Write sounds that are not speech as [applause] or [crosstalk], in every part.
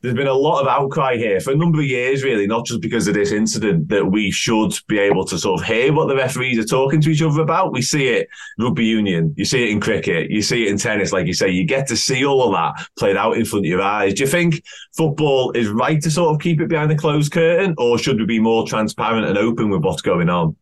there's been a lot of outcry here for a number of years, really, not just because of this incident, that we should be able to sort of hear what the referees are talking to each other about. We see it rugby union, you see it in cricket, you see it in tennis, like you say, you get to see all of that played out in front of your eyes. Do you think football is right to sort of keep it behind the closed curtain, or should we be more transparent and open with what's going on?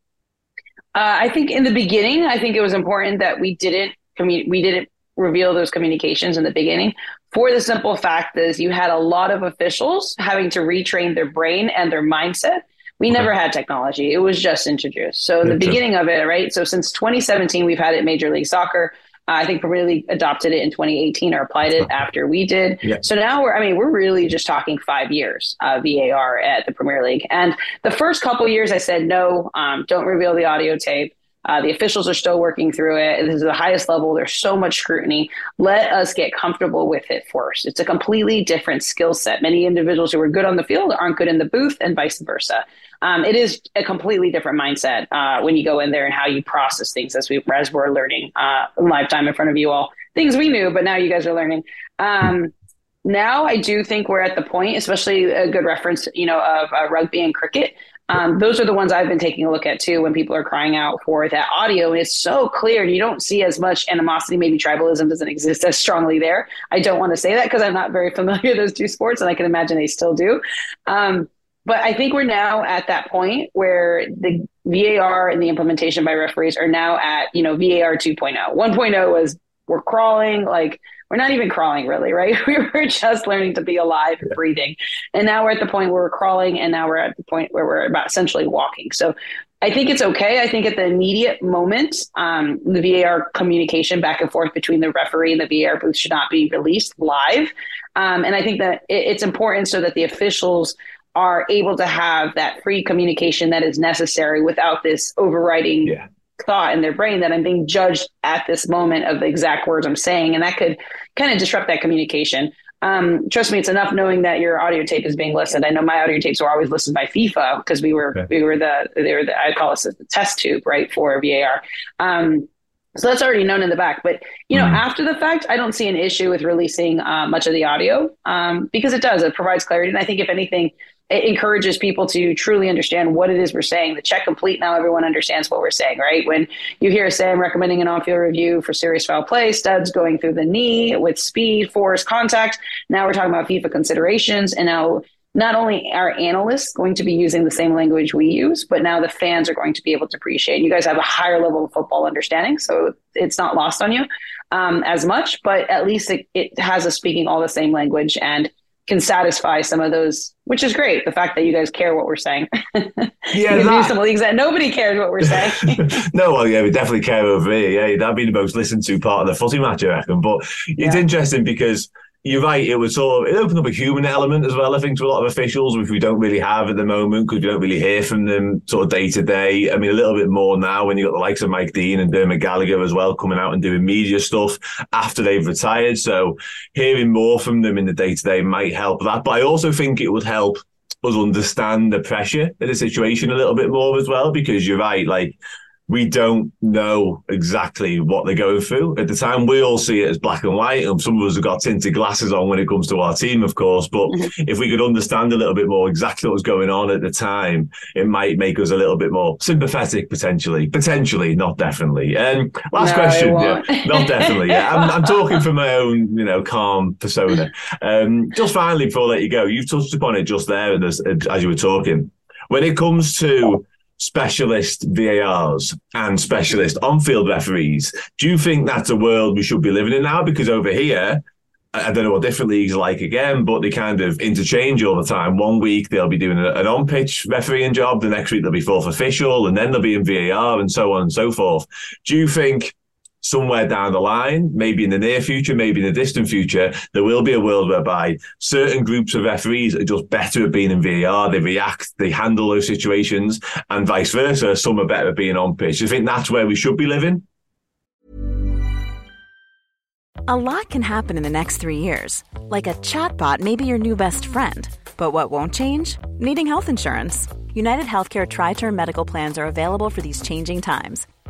Uh, I think in the beginning, I think it was important that we didn't commu- we didn't reveal those communications in the beginning for the simple fact is you had a lot of officials having to retrain their brain and their mindset. We never had technology. It was just introduced. So the beginning of it, right? So since 2017, we've had it Major League Soccer. Uh, I think Premier League adopted it in 2018 or applied it after we did. Yeah. So now we're, I mean, we're really just talking five years uh, VAR at the Premier League. And the first couple years, I said no, um, don't reveal the audio tape. Uh, the officials are still working through it. This is the highest level. There's so much scrutiny. Let us get comfortable with it first. It's a completely different skill set. Many individuals who are good on the field aren't good in the booth, and vice versa. Um, it is a completely different mindset uh, when you go in there and how you process things as we as we're learning uh, lifetime in front of you all. Things we knew, but now you guys are learning. Um, now I do think we're at the point, especially a good reference, you know, of uh, rugby and cricket. Um, those are the ones I've been taking a look at too when people are crying out for that audio. And it's so clear. And you don't see as much animosity. Maybe tribalism doesn't exist as strongly there. I don't want to say that because I'm not very [laughs] familiar with those two sports, and I can imagine they still do. Um, but I think we're now at that point where the VAR and the implementation by referees are now at, you know, VAR 2.0. 1.0 was we're crawling, like we're not even crawling really, right? [laughs] We were just learning to be alive and breathing. And now we're at the point where we're crawling and now we're at the point where we're about essentially walking. So I think it's okay. I think at the immediate moment, um, the VAR communication back and forth between the referee and the VAR booth should not be released live. Um, and I think that it, it's important so that the officials are able to have that free communication that is necessary without this overriding Yeah. Thought in their brain that I'm being judged at this moment of the exact words I'm saying. And that could kind of disrupt that communication. Um, trust me, it's enough knowing that your audio tape is being listened. I know my audio tapes were always listened by FIFA because we were Okay. we were the they were the I call it the test tube right for VAR. Um, so that's already known in the back. But you know, Mhm. after the fact, I don't see an issue with releasing uh, much of the audio um, because it does. It provides clarity, and I think if anything, it encourages people to truly understand what it is we're saying. The check complete now, everyone understands what we're saying, right? When you hear Sam recommending an on-field review for serious foul play, studs going through the knee with speed, force, contact. Now we're talking about FIFA considerations, and now not only are analysts going to be using the same language we use, but now the fans are going to be able to appreciate. You guys have a higher level of football understanding, so it's not lost on you um, as much, but at least it, it has us speaking all the same language and can satisfy some of those, which is great. The fact that you guys care what we're saying. [laughs] Yeah, that- some leagues that nobody cares what we're saying. [laughs] no, well, yeah, we definitely care over here. Yeah, that'd be the most listened to part of the footy match, I reckon. But it's Yeah. interesting because you're right. It was sort of, it opened up a human element as well, I think, to a lot of officials, which we don't really have at the moment because we don't really hear from them sort of day to day. I mean, a little bit more now when you've got the likes of Mike Dean and Dermot Gallagher as well coming out and doing media stuff after they've retired. So hearing more from them in the day to day might help that. But I also think it would help us understand the pressure of the situation a little bit more as well, because you're right, like we don't know exactly what they're going through. At the time, we all see it as black and white, and some of us have got tinted glasses on when it comes to our team, of course. But [laughs] if we could understand a little bit more exactly what was going on at the time, it might make us a little bit more sympathetic, potentially. Potentially, not definitely. And last No, question, yeah, not definitely. Yeah, I'm, I'm talking from my own, you know, calm persona. Um, just finally, before I let you go, you've touched upon it just there as, as you were talking. When it comes to specialist VARs and specialist on-field referees. Do you think that's a world we should be living in now? Because over here, I don't know what different leagues are like again, but they kind of interchange all the time. One week they'll be doing an on pitch refereeing job, the next week they'll be fourth official, and then they'll be in VAR and so on and so forth. Do you think somewhere down the line, maybe in the near future, maybe in the distant future, there will be a world whereby certain groups of referees are just better at being in VAR, they react, they handle those situations, and vice versa, some are better at being on pitch. Do you think that's where we should be living? A lot can happen in the next three years. Like a chatbot may be your new best friend. But what won't change? Needing health insurance. United Healthcare Tri Term Medical Plans are available for these changing times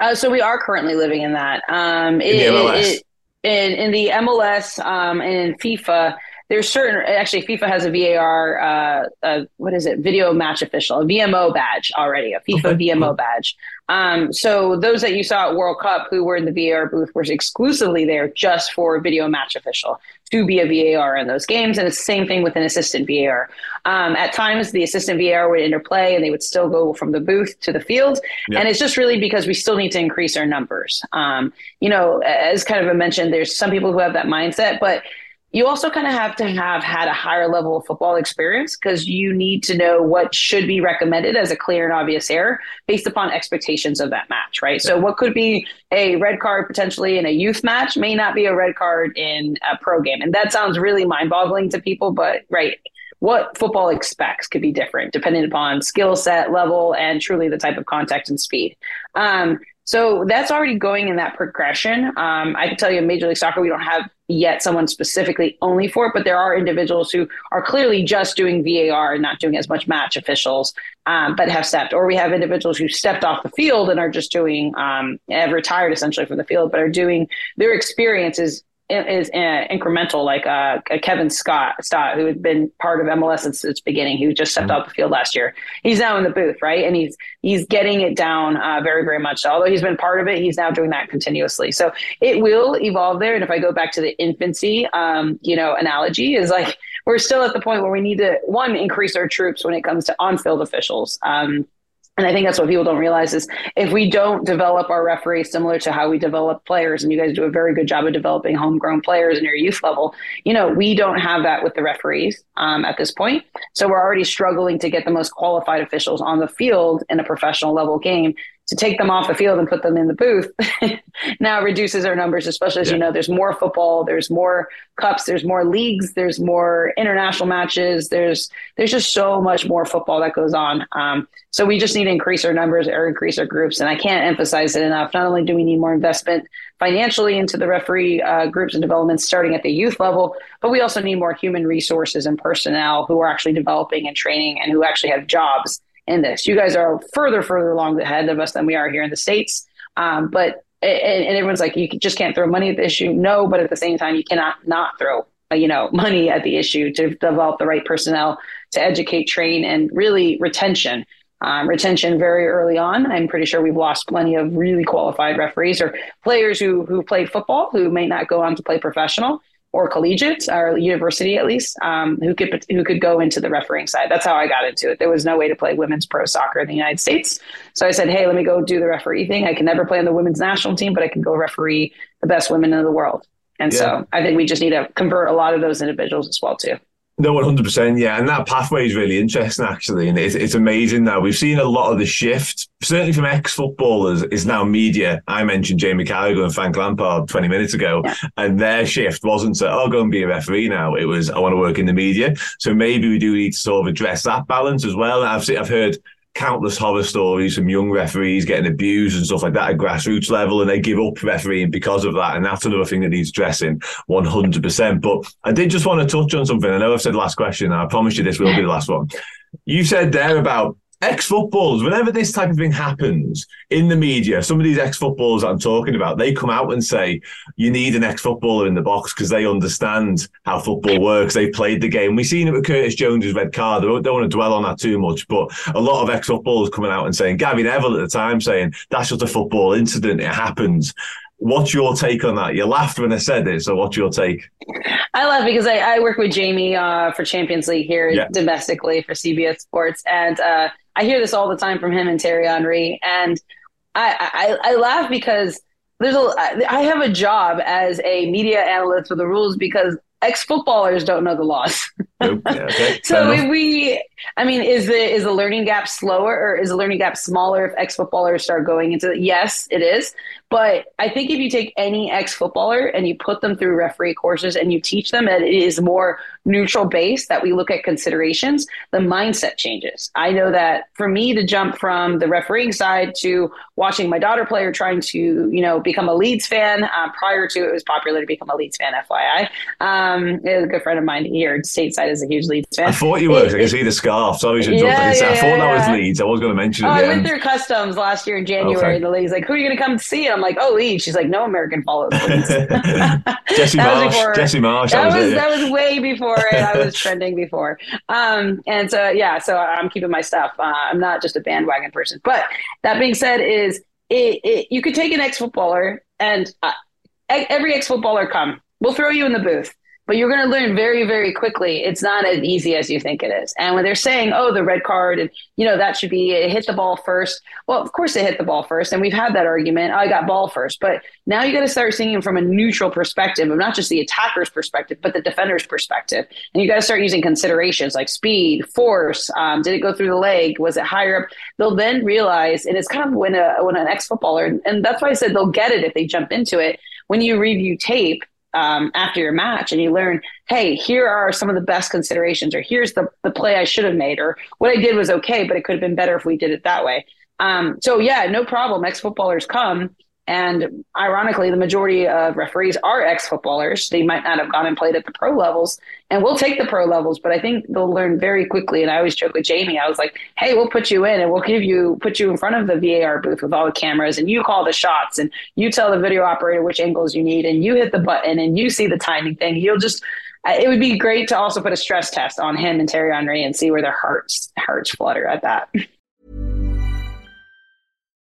Uh, so we are currently living in that. Um, it, in, the it, in, in, the MLS um, and in FIFA, there's certain actually FIFA has a VAR uh, uh, what is it video match official a VMO badge already a FIFA okay. VMO badge. Um, so those that you saw at World Cup who were in the VAR booth were exclusively there just for video match official to be a VAR in those games, and it's the same thing with an assistant VAR. Um, at times, the assistant VAR would interplay, and they would still go from the booth to the field, and it's just really because we still need to increase our numbers. Um, you know, as kind of I mentioned, there's some people who have that mindset, but you also kind of have to have had a higher level of football experience because you need to know what should be recommended as a clear and obvious error based upon expectations of that match, right? So, what could be a red card potentially in a youth match may not be a red card in a pro game. And that sounds really mind boggling to people, but right. What football expects could be different depending upon skill set level and truly the type of contact and speed. Um, so that's already going in that progression. Um, I can tell you in Major League Soccer, we don't have yet someone specifically only for it, but there are individuals who are clearly just doing VAR and not doing as much match officials, um, but have stepped. Or we have individuals who stepped off the field and are just doing, um, have retired essentially from the field, but are doing their experiences is uh, incremental, like uh, Kevin Stott, Stott, who had been part of MLS since its beginning. He just stepped mm-hmm. off the field last year. He's now in the booth, right, and he's he's getting it down uh, very, very much. Although he's been part of it, he's now doing that continuously. So it will evolve there. And if I go back to the infancy, um, you know, analogy is like we're still at the point where we need to one increase our troops when it comes to on-field officials. Um, and I think that's what people don't realize is if we don't develop our referees similar to how we develop players, and you guys do a very good job of developing homegrown players in your youth level, you know, we don't have that with the referees um, at this point. So we're already struggling to get the most qualified officials on the field in a professional level game to take them off the field and put them in the booth [laughs] now reduces our numbers, especially as yeah. you know, there's more football, there's more cups, there's more leagues, there's more international matches, there's there's just so much more football that goes on. Um, so we just need to increase our numbers or increase our groups. And I can't emphasize it enough. Not only do we need more investment financially into the referee uh, groups and development starting at the youth level, but we also need more human resources and personnel who are actually developing and training and who actually have jobs in this. You guys are further, further along ahead of us than we are here in the States. Um, but, and, and, everyone's like, you just can't throw money at the issue. No, but at the same time, you cannot not throw, you know, [laughs] money at the issue to develop the right personnel to educate, train, and really retention. Um, retention very early on. I'm pretty sure we've lost plenty of really qualified referees or players who who played football who may not go on to play professional or collegiate or university at least um, who could who could go into the refereeing side. That's how I got into it. There was no way to play women's pro soccer in the United States, so I said, "Hey, let me go do the referee thing. I can never play on the women's national team, but I can go referee the best women in the world." And yeah. so I think we just need to convert a lot of those individuals as well too. No, one hundred percent, yeah, and that pathway is really interesting, actually, and it's, it's amazing now. We've seen a lot of the shift, certainly from ex-footballers, is now media. I mentioned Jamie Carragher and Frank Lampard twenty minutes ago, yeah. and their shift wasn't to "I'll oh go and be a referee now. It was I want to work in the media. So maybe we do need to sort of address that balance as well. I've seen, I've heard countless horror stories from young referees getting abused and stuff like that at grassroots level, and they give up refereeing because of that. And that's another thing that needs addressing 100%. But I did just want to touch on something. I know I've said last question, and I promise you this will be the last one. You said there about ex footballers, whenever this type of thing happens in the media, some of these ex footballers I'm talking about, they come out and say, you need an ex footballer in the box because they understand how football works. They've played the game. We've seen it with Curtis Jones's red card. I don't want to dwell on that too much, but a lot of ex footballers coming out and saying, Gary Neville at the time saying, that's just a football incident. It happens. What's your take on that? You laughed when I said it, so what's your take? I laugh because I, I work with Jamie uh, for Champions League here yeah. domestically for CBS Sports, and uh, I hear this all the time from him and Thierry Henry, and I, I, I laugh because there's a I have a job as a media analyst for the rules because ex footballers don't know the laws. [laughs] Nope. [laughs] Yeah, okay. so if we, I mean, is the is the learning gap slower or is the learning gap smaller if ex footballers start going into? it? Yes, it is. But I think if you take any ex footballer and you put them through referee courses and you teach them that it is more neutral based, that we look at considerations, the mindset changes. I know that for me to jump from the refereeing side to watching my daughter play or trying to, you know, become a Leeds fan, uh, prior to it was popular to become a Leeds fan, FYI. Um, a good friend of mine here, stateside, is a huge Leeds fan. I thought you were. I can see the scarf. So I, was yeah, yeah, I thought yeah, that was Leeds. I was going to mention it. Oh, I went through customs last year in January. Okay. And the lady's like, who are you going to come see? And I'm like, oh, Leeds. She's like, no American follows Leeds. [laughs] Jesse [laughs] Marsch. Before, Jesse Marsch. That, that was, it, that was way before it. I was [laughs] trending before. Um, and so yeah, so I'm keeping my stuff. Uh, I'm not just a bandwagon person. But that being said, is it, it you could take an ex footballer and uh, every ex footballer come. We'll throw you in the booth but you're going to learn very very quickly. It's not as easy as you think it is. And when they're saying oh the red card and you know that should be hit the ball first. Well of course they hit the ball first and we've had that argument. Oh, i got ball first. But now you got to start seeing from a neutral perspective of not just the attacker's perspective but the defender's perspective. And you got to start using considerations like speed force um, did it go through the leg? Was it higher up? They'll then realize and it's kind of when a when an ex-footballer and that's why i said they'll get it if they jump into it. When you review tape um, after your match and you learn, hey, here are some of the best considerations, or here's the, the play I should have made, or what I did was okay, but it could have been better if we did it that way. Um, so yeah, no problem. Ex footballers come and ironically, the majority of referees are ex footballers. They might not have gone and played at the pro levels, and we'll take the pro levels, but I think they'll learn very quickly. And I always joke with Jamie, I was like, hey, we'll put you in and we'll give you, put you in front of the VAR booth with all the cameras, and you call the shots, and you tell the video operator which angles you need, and you hit the button, and you see the timing thing. You'll just, it would be great to also put a stress test on him and Thierry Henry and see where their hearts hearts flutter at that. [laughs]